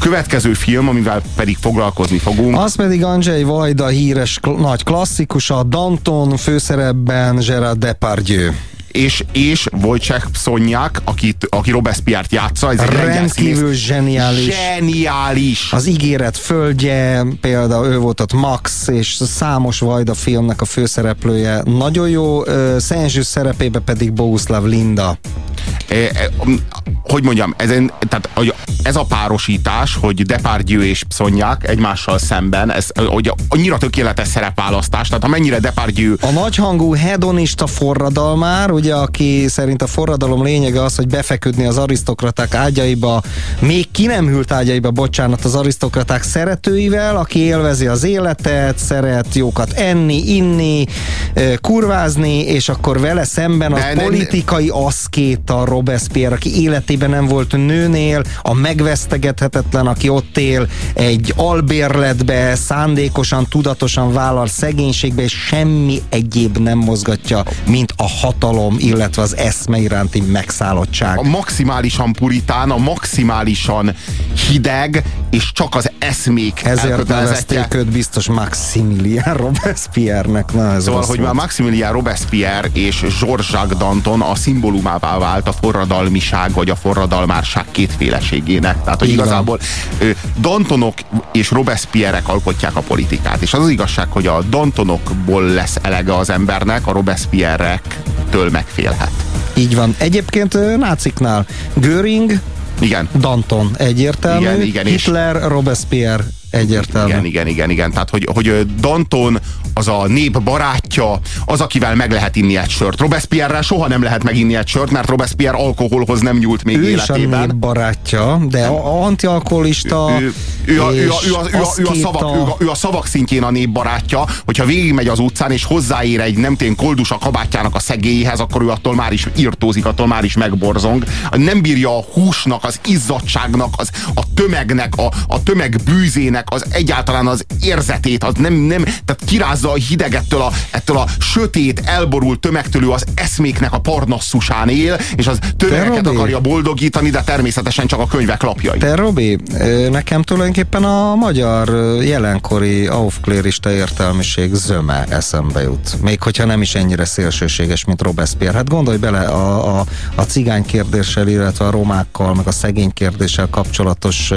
Következő film, amivel pedig foglalkozni fogunk. Az pedig Andrzej Vajda híres nagy klasszikusa, Danton főszerepben Gerard Depardieu és, és Wojciech Szonyák, akit, aki Robespierre-t játsza. Ez egy Rendkívül zseniális. Zseniális. Az ígéret földje, például ő volt ott Max, és számos Vajda filmnek a főszereplője. Nagyon jó, Szenzsű szerepébe pedig Boguslav Linda. E, e, hogy mondjam, ezen, tehát, ez a párosítás, hogy Depardieu és Pszonyák egymással szemben, ez hogy annyira tökéletes szerepválasztás, tehát amennyire Depardieu... A nagyhangú hedonista forradalmár, ugye, aki szerint a forradalom lényege az, hogy befeküdni az arisztokraták ágyaiba, még ki nem hűlt ágyaiba, bocsánat, az arisztokraták szeretőivel, aki élvezi az életet, szeret jókat enni, inni, kurvázni, és akkor vele szemben de, politikai aszkéta Robespierre, aki életében nem volt nőnél, a megvesztegethetetlen, aki ott él egy albérletbe, szándékosan, tudatosan vállal szegénységbe, és semmi egyéb nem mozgatja, mint a hatalom, illetve az eszme iránti megszállottság. A maximálisan puritán, a maximálisan hideg, és csak az eszmék Ezért nevezték őt biztos Maximilian Robespierre-nek. Na, ez szóval, hogy már Maximilian Robespierre és Georges Danton a szimbólumává vált a forradalmiság vagy a forradalmárság kétféleségének. Tehát, hogy igazából Dantonok és Robespierre-ek alkotják a politikát. És az az igazság, hogy a Dantonokból lesz elege az embernek, a Robespierre-ektől megfélhet. Így van. Egyébként náciknál Göring, igen. Danton egyértelmű, igen, igen, Hitler, és... Robespierre egyértelmű. Igen, igen, igen, igen. Tehát, hogy, hogy Danton az a nép barátja, az, akivel meg lehet inni egy sört. Robespierre soha nem lehet meginni egy sört, mert Robespierre alkoholhoz nem nyúlt még ő életében. Ő is a barátja, de antialkoholista ő, ő, a, ő, a, ő, a, ő, a, ő, a szavak, a... Ő, a, ő a szavak szintjén a nép barátja, hogyha végigmegy az utcán és hozzáér egy nem tén koldus a kabátjának a szegélyéhez, akkor ő attól már is írtózik, attól már is megborzong. Nem bírja a húsnak, az izzadságnak, az, a tömegnek, a, a tömeg bűzének, az egyáltalán az érzetét, az nem, nem, tehát kirázza a hideg ettől a, ettől a sötét, elborult tömegtől, az eszméknek a parnasszusán él, és az tömegeket akarja boldogítani, de természetesen csak a könyvek lapjai. Te Robi, nekem tulajdonképpen a magyar jelenkori aufklérista értelmiség zöme eszembe jut. Még hogyha nem is ennyire szélsőséges, mint Robespierre. Hát gondolj bele a, a, a cigány kérdéssel, illetve a romákkal, meg a szegény kérdéssel kapcsolatos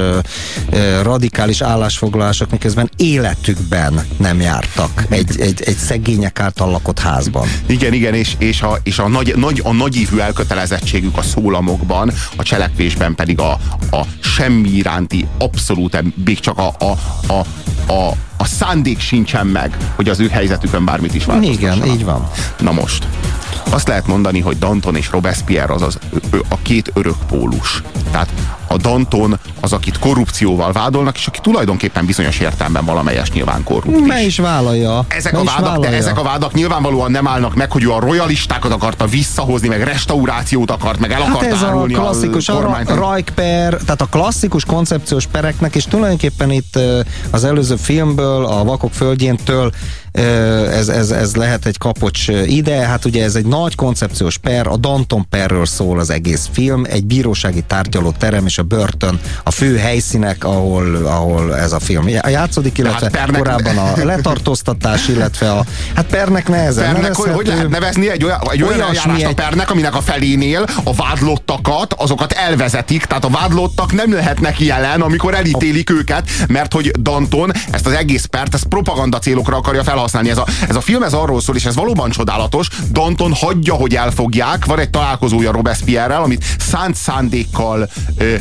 radikális állásfoglalások, miközben életükben nem jártak egy, egy, egy szegények által lakott házban. Igen, igen, és, és, a, és a, nagy, nagy, a nagyívű elkötelezettségük a szólamokban, a cselekvésben pedig a, a semmi iránti abszolút, még csak a, a, a, a, a szándék sincsen meg, hogy az ő helyzetükön bármit is változtassanak. Igen, így van. Na most, azt lehet mondani, hogy Danton és Robespierre az, az a két örök pólus. Tehát a Danton az, akit korrupcióval vádolnak, és aki tulajdonképpen bizonyos értelemben valamelyes nyilván korrupt Me is vállalja. Ezek, a vádak, vállalja. De ezek a vádak nyilvánvalóan nem állnak meg, hogy ő a royalistákat akarta visszahozni, meg restaurációt akart, meg el hát ez a klasszikus, a, a Rajkper, tehát a klasszikus koncepciós pereknek, és tulajdonképpen itt az előző filmből, a Vakok földjéntől ez, ez, ez lehet egy kapocs ide, hát ugye ez egy nagy koncepciós per, a Danton perről szól az egész film, egy bírósági tárgyaló terem és a börtön a fő helyszínek, ahol, ahol ez a film játszódik, illetve hát pernek... korábban a letartóztatás, illetve a hát pernek nehezen pernek, hogy, hogy lehet nevezni egy olyan, egy olyan eljárást a pernek, aminek a felénél a vádlottakat, azokat elvezetik, tehát a vádlottak nem lehetnek jelen, amikor elítélik a... őket, mert hogy Danton ezt az egész pert, ezt propaganda célokra akarja felhasználni. Ez a, ez a film ez arról szól, és ez valóban csodálatos, Danton hagyja, hogy elfogják, van egy találkozója Robespierre-rel, amit szánt szándékkal ö,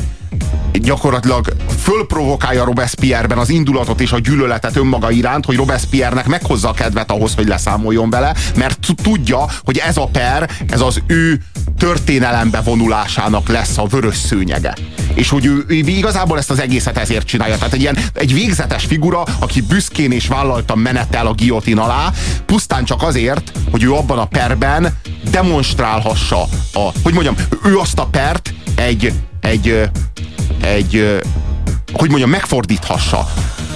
gyakorlatilag fölprovokálja Robespierre-ben az indulatot és a gyűlöletet önmaga iránt, hogy Robespierre-nek meghozza a kedvet ahhoz, hogy leszámoljon vele, mert tudja, hogy ez a per, ez az ő történelembe vonulásának lesz a vörös szőnyege. És hogy ő, ő igazából ezt az egészet ezért csinálja. Tehát egy ilyen egy végzetes figura, aki büszkén és vállaltan menetel a giotin alá, pusztán csak azért, hogy ő abban a perben demonstrálhassa a, hogy mondjam, ő azt a pert egy, egy, egy, hogy mondjam, megfordíthassa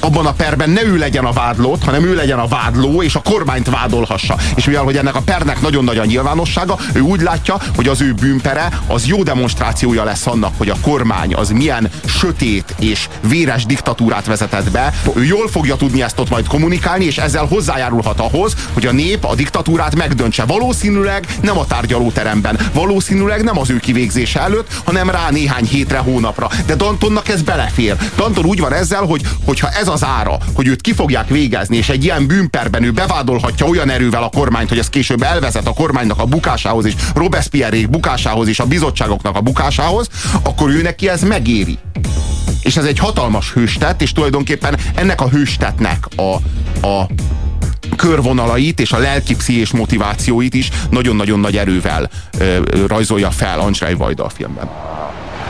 abban a perben ne ő legyen a vádlott, hanem ő legyen a vádló, és a kormányt vádolhassa. És mivel, hogy ennek a pernek nagyon nagy a nyilvánossága, ő úgy látja, hogy az ő bűnpere az jó demonstrációja lesz annak, hogy a kormány az milyen sötét és véres diktatúrát vezetett be. Ő jól fogja tudni ezt ott majd kommunikálni, és ezzel hozzájárulhat ahhoz, hogy a nép a diktatúrát megdöntse. Valószínűleg nem a tárgyalóteremben, valószínűleg nem az ő kivégzése előtt, hanem rá néhány hétre, hónapra. De Dantonnak ez belefér. Danton úgy van ezzel, hogy hogyha ez az ára, hogy őt ki fogják végezni, és egy ilyen bűnperben ő bevádolhatja olyan erővel a kormányt, hogy ez később elvezet a kormánynak a bukásához és Robespierre bukásához és a bizottságoknak a bukásához, akkor ő neki ez megéri. És ez egy hatalmas hőstet, és tulajdonképpen ennek a hőstetnek a, a körvonalait és a lelki és motivációit is nagyon-nagyon nagy erővel ö, rajzolja fel Andrzej Vajda a filmben.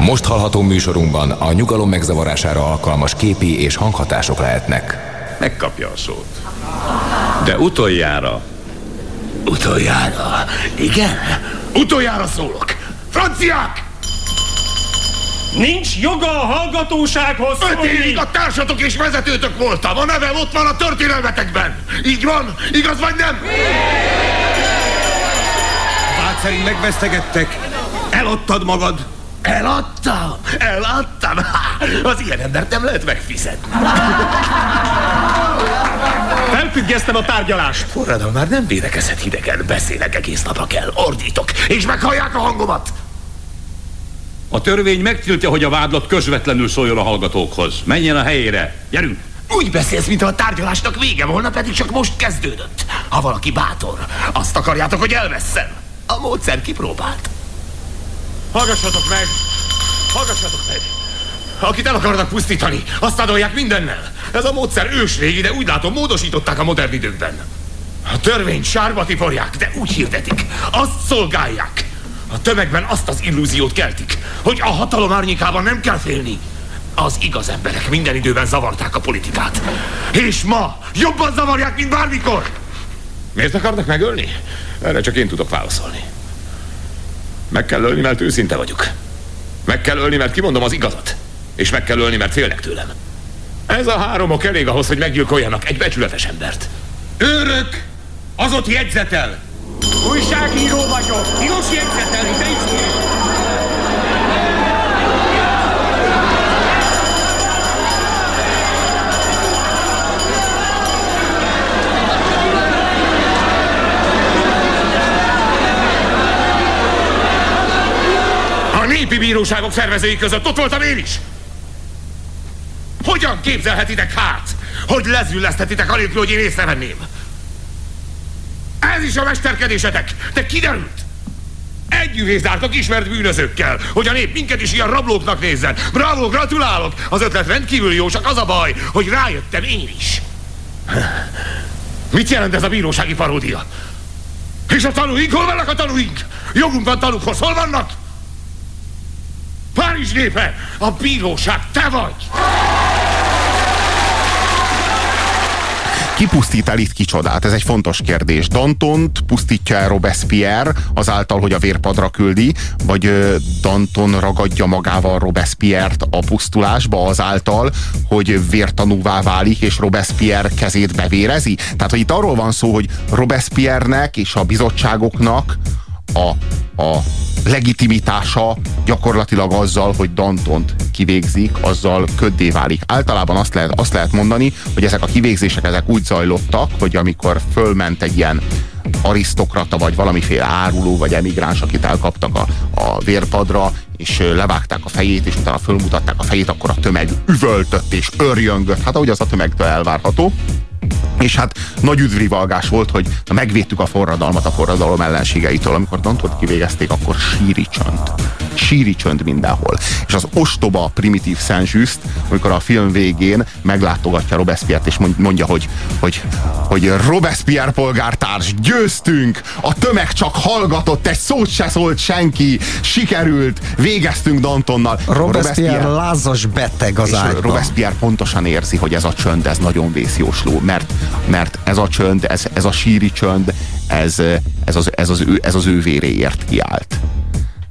Most hallható műsorunkban a nyugalom megzavarására alkalmas képi és hanghatások lehetnek. Megkapja a szót. De utoljára. Utoljára? Igen? Utoljára szólok. Franciák! Nincs joga a hallgatósághoz Öt évig a társatok és vezetőtök voltam. A nevem ott van a történelmetekben. Így van? Igaz vagy nem? Vád szerint megvesztegettek. Eladtad magad. Eladtam? Eladtam? Az ilyen embert nem lehet megfizetni. Felfüggesztem a tárgyalást. Forradal már nem védekezhet hidegen. Beszélek egész napra kell. Ordítok. És meghallják a hangomat. A törvény megtiltja, hogy a vádlott közvetlenül szóljon a hallgatókhoz. Menjen a helyére. Gyerünk! Úgy beszélsz, mintha a tárgyalásnak vége volna, pedig csak most kezdődött. Ha valaki bátor, azt akarjátok, hogy elveszem. A módszer kipróbált. Hallgassatok meg! Hallgassatok meg! Akit el akarnak pusztítani, azt adolják mindennel. Ez a módszer ősrégi, de úgy látom módosították a modern időkben. A törvényt sárba tiporják, de úgy hirdetik. Azt szolgálják. A tömegben azt az illúziót keltik, hogy a hatalom árnyékában nem kell félni. Az igaz emberek minden időben zavarták a politikát. És ma jobban zavarják, mint bármikor. Miért akarnak megölni? Erre csak én tudok válaszolni. Meg kell ölni, mert őszinte vagyok. Meg kell ölni, mert kimondom az igazat. És meg kell ölni, mert félnek tőlem. Ez a három ok elég ahhoz, hogy meggyilkoljanak egy becsületes embert. Őrök! Az ott jegyzetel! Újságíró vagyok. Tilos jegyzetelni, de is bíróságok szervezői között ott voltam én is! Hogyan képzelhetitek hát, hogy lezüllesztetitek anélkül, hogy én észrevenném? Ez is a mesterkedésetek, de kiderült! Együvészártok ismert bűnözőkkel, hogy a nép minket is ilyen rablóknak nézzen. Bravo, gratulálok! Az ötlet rendkívül jó, csak az a baj, hogy rájöttem én is. Mit jelent ez a bírósági paródia? És a tanúink? Hol vannak a tanúink? Jogunk van tanúkhoz, hol vannak? Párizs népe, a bíróság te vagy! Ki pusztít el itt kicsodát? Ez egy fontos kérdés. Dantont pusztítja el Robespierre azáltal, hogy a vérpadra küldi, vagy Danton ragadja magával Robespierre-t a pusztulásba azáltal, hogy vértanúvá válik, és Robespierre kezét bevérezi? Tehát, hogy itt arról van szó, hogy Robespierre-nek és a bizottságoknak a, a legitimitása gyakorlatilag azzal, hogy Dantont kivégzik, azzal köddé válik. Általában azt lehet, azt lehet mondani, hogy ezek a kivégzések ezek úgy zajlottak, hogy amikor fölment egy ilyen arisztokrata, vagy valamiféle áruló, vagy emigráns, akit elkaptak a, a vérpadra, és levágták a fejét, és utána fölmutatták a fejét, akkor a tömeg üvöltött és örjöngött. Hát ahogy az a tömegtől elvárható és hát nagy üdvrivalgás volt, hogy megvédtük a forradalmat a forradalom ellenségeitől. Amikor Dantot kivégezték, akkor síri csönd. Síri csönd mindenhol. És az ostoba primitív Saint-Just, amikor a film végén meglátogatja Robespierre-t, és mondja, hogy, hogy, hogy Robespierre polgártárs, győztünk, a tömeg csak hallgatott, egy szót se szólt senki, sikerült, végeztünk Dantonnal. Robespierre, Robespierre lázas beteg az ágyban. Robespierre pontosan érzi, hogy ez a csönd, ez nagyon vészjósló, mert, mert ez a csönd, ez, ez a síri csönd, ez, ez, az, ez, az ő, ez az ő véréért kiállt.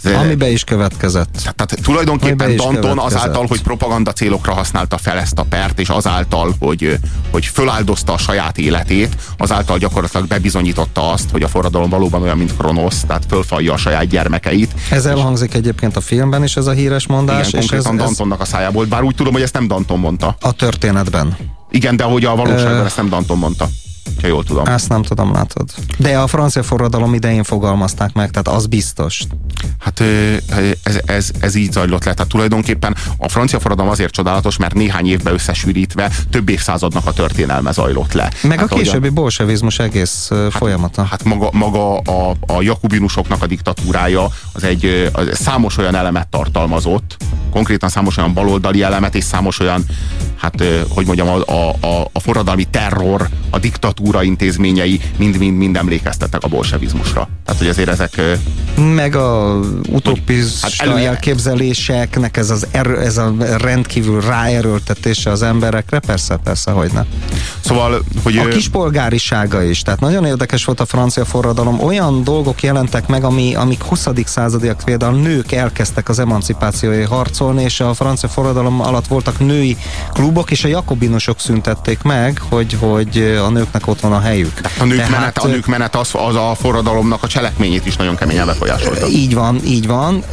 Ami be is következett. Tehát tulajdonképpen Danton azáltal, hogy propaganda célokra használta fel ezt a pert, és azáltal, hogy, hogy föláldozta a saját életét, azáltal gyakorlatilag bebizonyította azt, hogy a forradalom valóban olyan, mint Kronosz, tehát fölfalja a saját gyermekeit. Ez elhangzik egyébként a filmben is ez a híres mondás. Igen, és konkrétan ez, Dantonnak a szájából, bár úgy tudom, hogy ezt nem Danton mondta. A történetben. Igen, de hogy a valóságban Ö... ezt nem Danton mondta ha jól tudom. Ezt nem tudom, látod. De a francia forradalom idején fogalmazták meg, tehát az biztos. Hát ez, ez, ez így zajlott le. Tehát tulajdonképpen a francia forradalom azért csodálatos, mert néhány évbe összesűrítve több évszázadnak a történelme zajlott le. Meg hát, a későbbi a, bolsevizmus egész hát, folyamata. Hát maga, maga a, a jakubinusoknak a diktatúrája az egy az számos olyan elemet tartalmazott, konkrétan számos olyan baloldali elemet és számos olyan, hát hogy mondjam, a, a, a forradalmi terror, a diktatúra intézményei mind-mind-mind emlékeztettek a bolsevizmusra. Tehát, hogy azért ezek... Meg a utopista hát elő... elképzeléseknek ez, az erő, ez a rendkívül ráerőltetése az emberekre, persze, persze, hogy ne. Szóval, hogy... A kispolgárisága is, tehát nagyon érdekes volt a francia forradalom, olyan dolgok jelentek meg, ami, amik 20. századiak például nők elkezdtek az emancipációi harcolni, és a francia forradalom alatt voltak női klubok, és a jakobinusok szüntették meg, hogy, hogy a nőknek ott van a helyük. A nők, Tehát, menet, a nők menet az, az a forradalomnak a cselekményét is nagyon keményen befolyásolta. Így van, így van.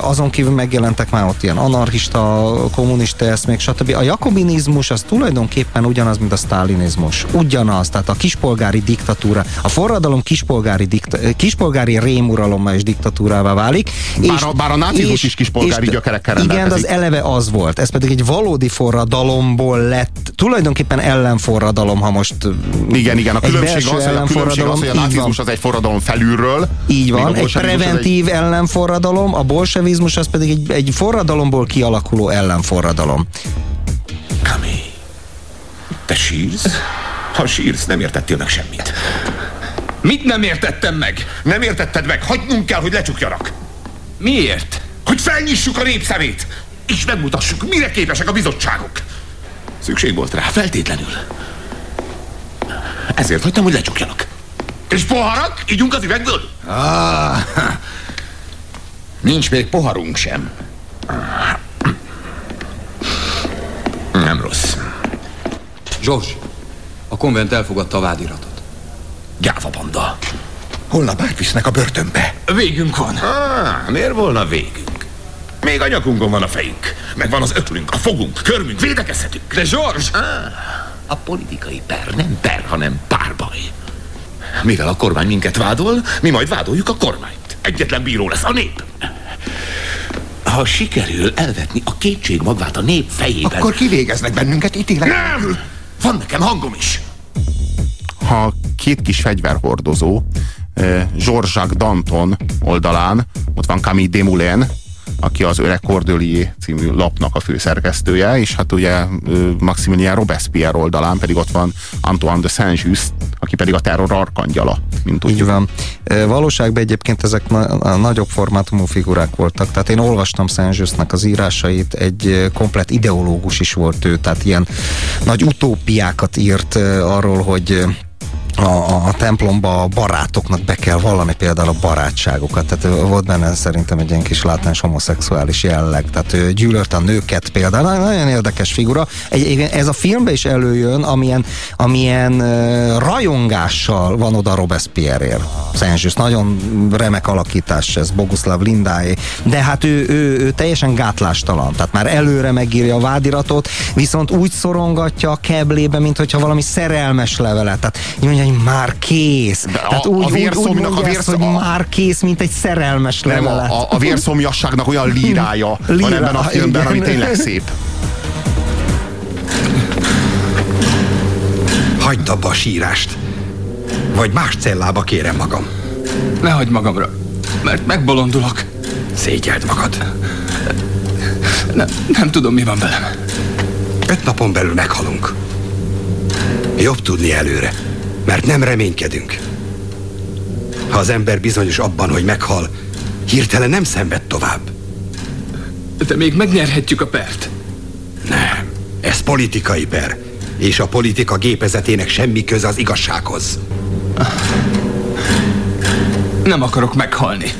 Azon kívül megjelentek már ott ilyen anarchista, kommunista eszmék, stb. A jakobinizmus az tulajdonképpen ugyanaz, mint a sztálinizmus. Ugyanaz, tehát a kispolgári diktatúra, a forradalom kispolgári, dikta, kispolgári rémuralommal és diktatúrává válik. Bár, és, a, bár a nácizmus és, is kispolgári és, gyökerekkel rendelkezik. Igen, az eleve az volt. Ez pedig egy valódi forradalomból lett, tulajdonképpen ellenforradalom, ha most igen, igen, a különbség az, hogy a, különbség az, hogy a nácizmus az egy forradalom felülről. Így van, egy preventív egy... ellenforradalom, a bolsevizmus az pedig egy, egy forradalomból kialakuló ellenforradalom. Kami, te sírsz? Ha sírsz, nem értettél meg semmit. Mit nem értettem meg? Nem értetted meg, hagynunk kell, hogy lecsukjanak. Miért? Hogy felnyissuk a népszemét, és megmutassuk, mire képesek a bizottságok. Szükség volt rá, feltétlenül. Ezért hagytam, hogy lecsukjanak. És poharak? Ígyunk az üvegből? Ah, nincs még poharunk sem. Nem rossz. Zsors, a konvent elfogadta a vádiratot. Gyáva banda. Holnap átvisznek a börtönbe. Végünk van. Ah, miért volna végünk? Még a nyakunkon van a fejünk. Meg van az öklünk, a fogunk, körmünk, védekezhetünk. De Zsors! Ah. A politikai per nem per, hanem párbaj. Mivel a kormány minket vádol, mi majd vádoljuk a kormányt. Egyetlen bíró lesz a nép. Ha sikerül elvetni a kétség magvát a nép fejében... Akkor kivégeznek bennünket ítélet? Nem! Van nekem hangom is. Ha két kis fegyverhordozó, Jean-Jacques Danton oldalán, ott van Camille Desmoulins, aki az Öreg Cordelier című lapnak a főszerkesztője, és hát ugye Maximilien Robespierre oldalán pedig ott van Antoine de Saint-Just, aki pedig a terror arkangyala, mint úgy. Így van. Valóságban egyébként ezek na- nagyobb formátumú figurák voltak, tehát én olvastam Saint-Justnak az írásait, egy komplet ideológus is volt ő, tehát ilyen nagy utópiákat írt arról, hogy a, a templomba a barátoknak be kell vallani például a barátságokat. Tehát volt benne szerintem egy ilyen kis látás homoszexuális jelleg. Tehát ő gyűlölt a nőket például. Nagyon érdekes figura. Egy, ez a filmben is előjön, amilyen, amilyen rajongással van oda Robespierre-ért. Szenzsős. Nagyon remek alakítás ez, Boguslav Lindáé. De hát ő, ő, ő teljesen gátlástalan. Tehát már előre megírja a vádiratot, viszont úgy szorongatja a keblébe, mint hogyha valami szerelmes levelet. Tehát mondja, hogy már kész. De Tehát a, úgy, a vérszomnak úgy, úgy a vérsz... hogy már kész, mint egy szerelmes levelet. A, a, a vérszomjasságnak olyan lírája Líra, van ebben a filmben, igen. ami tényleg szép. Hagyd abba a sírást. Vagy más cellába kérem magam. Ne hagyd magamra, mert megbolondulok. Szégyeld magad. Nem, nem tudom, mi van velem. Öt napon belül meghalunk. Jobb tudni előre mert nem reménykedünk. Ha az ember bizonyos abban, hogy meghal, hirtelen nem szenved tovább. De még megnyerhetjük a pert. Nem, ez politikai per, és a politika gépezetének semmi köze az igazsághoz. Nem akarok meghalni.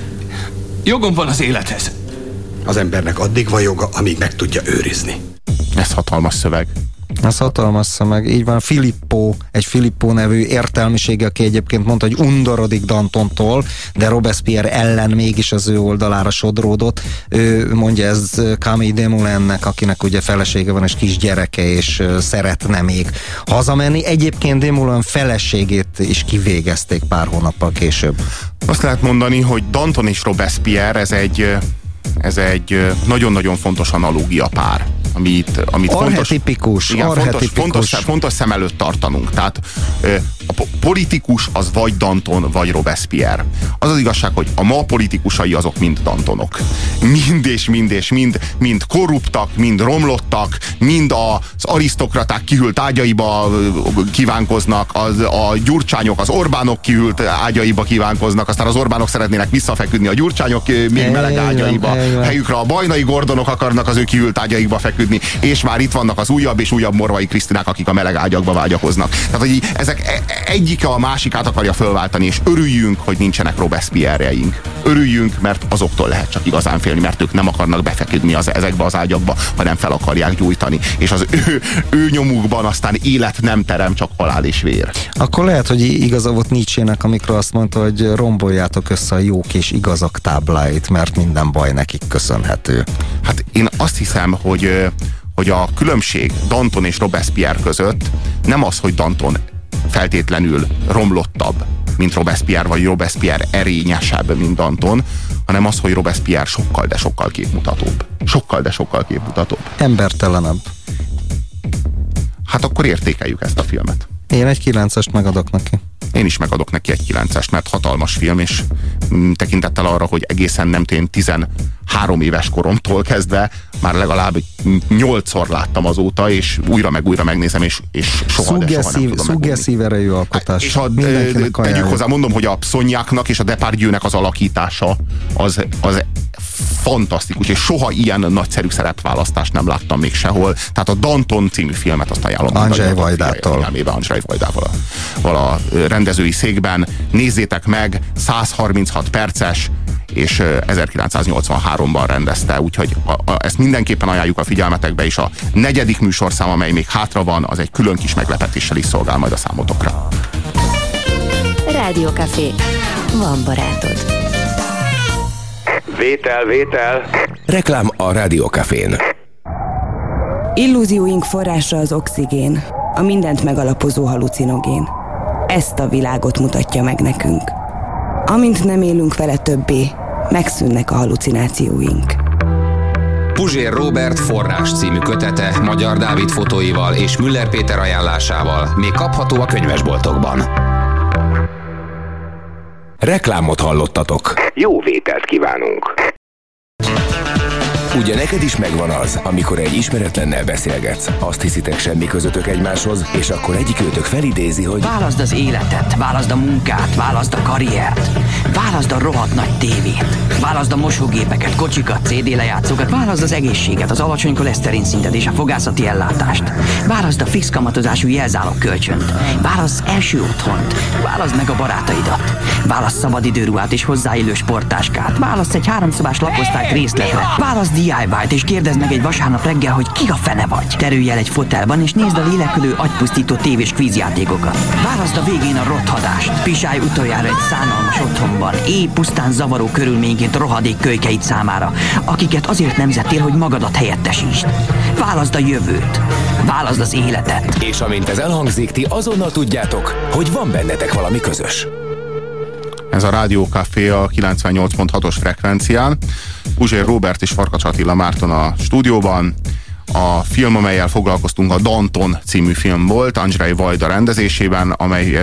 Jogom van az élethez. Az embernek addig van joga, amíg meg tudja őrizni. Ez hatalmas szöveg. Ez hatalmas meg. Így van, Filippo, egy Filippo nevű értelmisége, aki egyébként mondta, hogy undorodik Dantontól, de Robespierre ellen mégis az ő oldalára sodródott. Ő mondja ez Camille Demoulinnek, akinek ugye felesége van és kis gyereke, és szeretne még hazamenni. Egyébként Demoulin feleségét is kivégezték pár hónappal később. Azt lehet mondani, hogy Danton és Robespierre ez egy ez egy nagyon-nagyon fontos analógia pár amit, amit fontos, igen, fontos, fontos, fontos szem előtt tartanunk. Tehát politikus az vagy Danton, vagy Robespierre. Az az igazság, hogy a ma politikusai azok mind Dantonok. Mind és mind és mind, mind korruptak, mind romlottak, mind az arisztokraták kihűlt ágyaiba kívánkoznak, az, a gyurcsányok, az Orbánok kihűlt ágyaiba kívánkoznak, aztán az Orbánok szeretnének visszafeküdni a gyurcsányok még meleg ágyaiba. Helyükre a bajnai gordonok akarnak az ő kihűlt ágyaikba feküdni, és már itt vannak az újabb és újabb morvai Krisztinák, akik a meleg ágyakba vágyakoznak. Tehát, hogy ezek e, egyike a másikát akarja fölváltani, és örüljünk, hogy nincsenek Robespierre-jeink. Örüljünk, mert azoktól lehet csak igazán félni, mert ők nem akarnak befeküdni az, ezekbe az ágyakba, hanem fel akarják gyújtani. És az ő, ő nyomukban aztán élet nem terem, csak halál és vér. Akkor lehet, hogy igaza volt Nietzsének, amikor azt mondta, hogy romboljátok össze a jók és igazak tábláit, mert minden baj nekik köszönhető. Hát én azt hiszem, hogy hogy a különbség Danton és Robespierre között nem az, hogy Danton feltétlenül romlottabb, mint Robespierre, vagy Robespierre erényesebb, mint Danton, hanem az, hogy Robespierre sokkal, de sokkal képmutatóbb. Sokkal, de sokkal képmutatóbb. Embertelenebb. Hát akkor értékeljük ezt a filmet. Én egy 9-est megadok neki. Én is megadok neki egy 9-est, mert hatalmas film, és tekintettel arra, hogy egészen nem tény 10 három éves koromtól kezdve már legalább nyolcszor láttam azóta, és újra meg újra megnézem, és, és soha, Szuggeszív, de soha nem tudom Szuggeszív erejű alkotás. És a, tegyük hozzá, mondom, hogy a szonyáknak és a Depardieu-nek az alakítása az, az fantasztikus, és soha ilyen nagyszerű szerepválasztást nem láttam még sehol. Tehát a Danton című filmet azt ajánlom. Andrzej Vajdától. Andrzej Vajdával a, vala rendezői székben. Nézzétek meg, 136 perces, és 1983-ban rendezte, úgyhogy a, a, ezt mindenképpen ajánljuk a figyelmetekbe, és a negyedik műsorszám, amely még hátra van, az egy külön kis meglepetéssel is szolgál majd a számotokra. Rádiókafé. Van barátod. Vétel, vétel. Reklám a Rádiókafén. Illúzióink forrása az oxigén, a mindent megalapozó halucinogén. Ezt a világot mutatja meg nekünk. Amint nem élünk vele többé, megszűnnek a halucinációink. Puzsér Robert forrás című kötete Magyar Dávid fotóival és Müller Péter ajánlásával még kapható a könyvesboltokban. Reklámot hallottatok. Jó vételt kívánunk! Ugye neked is megvan az, amikor egy ismeretlennel beszélgetsz, azt hiszitek semmi közöttök egymáshoz, és akkor egyik őtök felidézi, hogy Válaszd az életet, válaszd a munkát, válaszd a karriert, válaszd a rohadt nagy tévét, válaszd a mosógépeket, kocsikat, CD lejátszókat, válaszd az egészséget, az alacsony koleszterin szintet és a fogászati ellátást, válaszd a fix kamatozású jelzálog kölcsönt, válaszd első otthont, válaszd meg a barátaidat, válaszd szabadidőruhát és hozzáillő sportáskát, válaszd egy háromszobás lakosztályt részletre, válaszd DIY-t, és kérdezd meg egy vasárnap reggel, hogy ki a fene vagy. Terülj el egy fotelban, és nézd a lélekülő, agypusztító tévés kvízjátékokat. Válaszd a végén a rothadást. Pisálj utoljára egy szánalmas otthonban, éj pusztán zavaró körülményként rohadék kölykeit számára, akiket azért nemzettél, hogy magadat helyettesítsd. Válaszd a jövőt. Válaszd az életet. És amint ez elhangzik, ti azonnal tudjátok, hogy van bennetek valami közös. Ez a Rádió Café a 98.6-os frekvencián. Puzsér Robert és Farkas Attila Márton a stúdióban. A film, amelyel foglalkoztunk, a Danton című film volt, Andrzej Vajda rendezésében, amely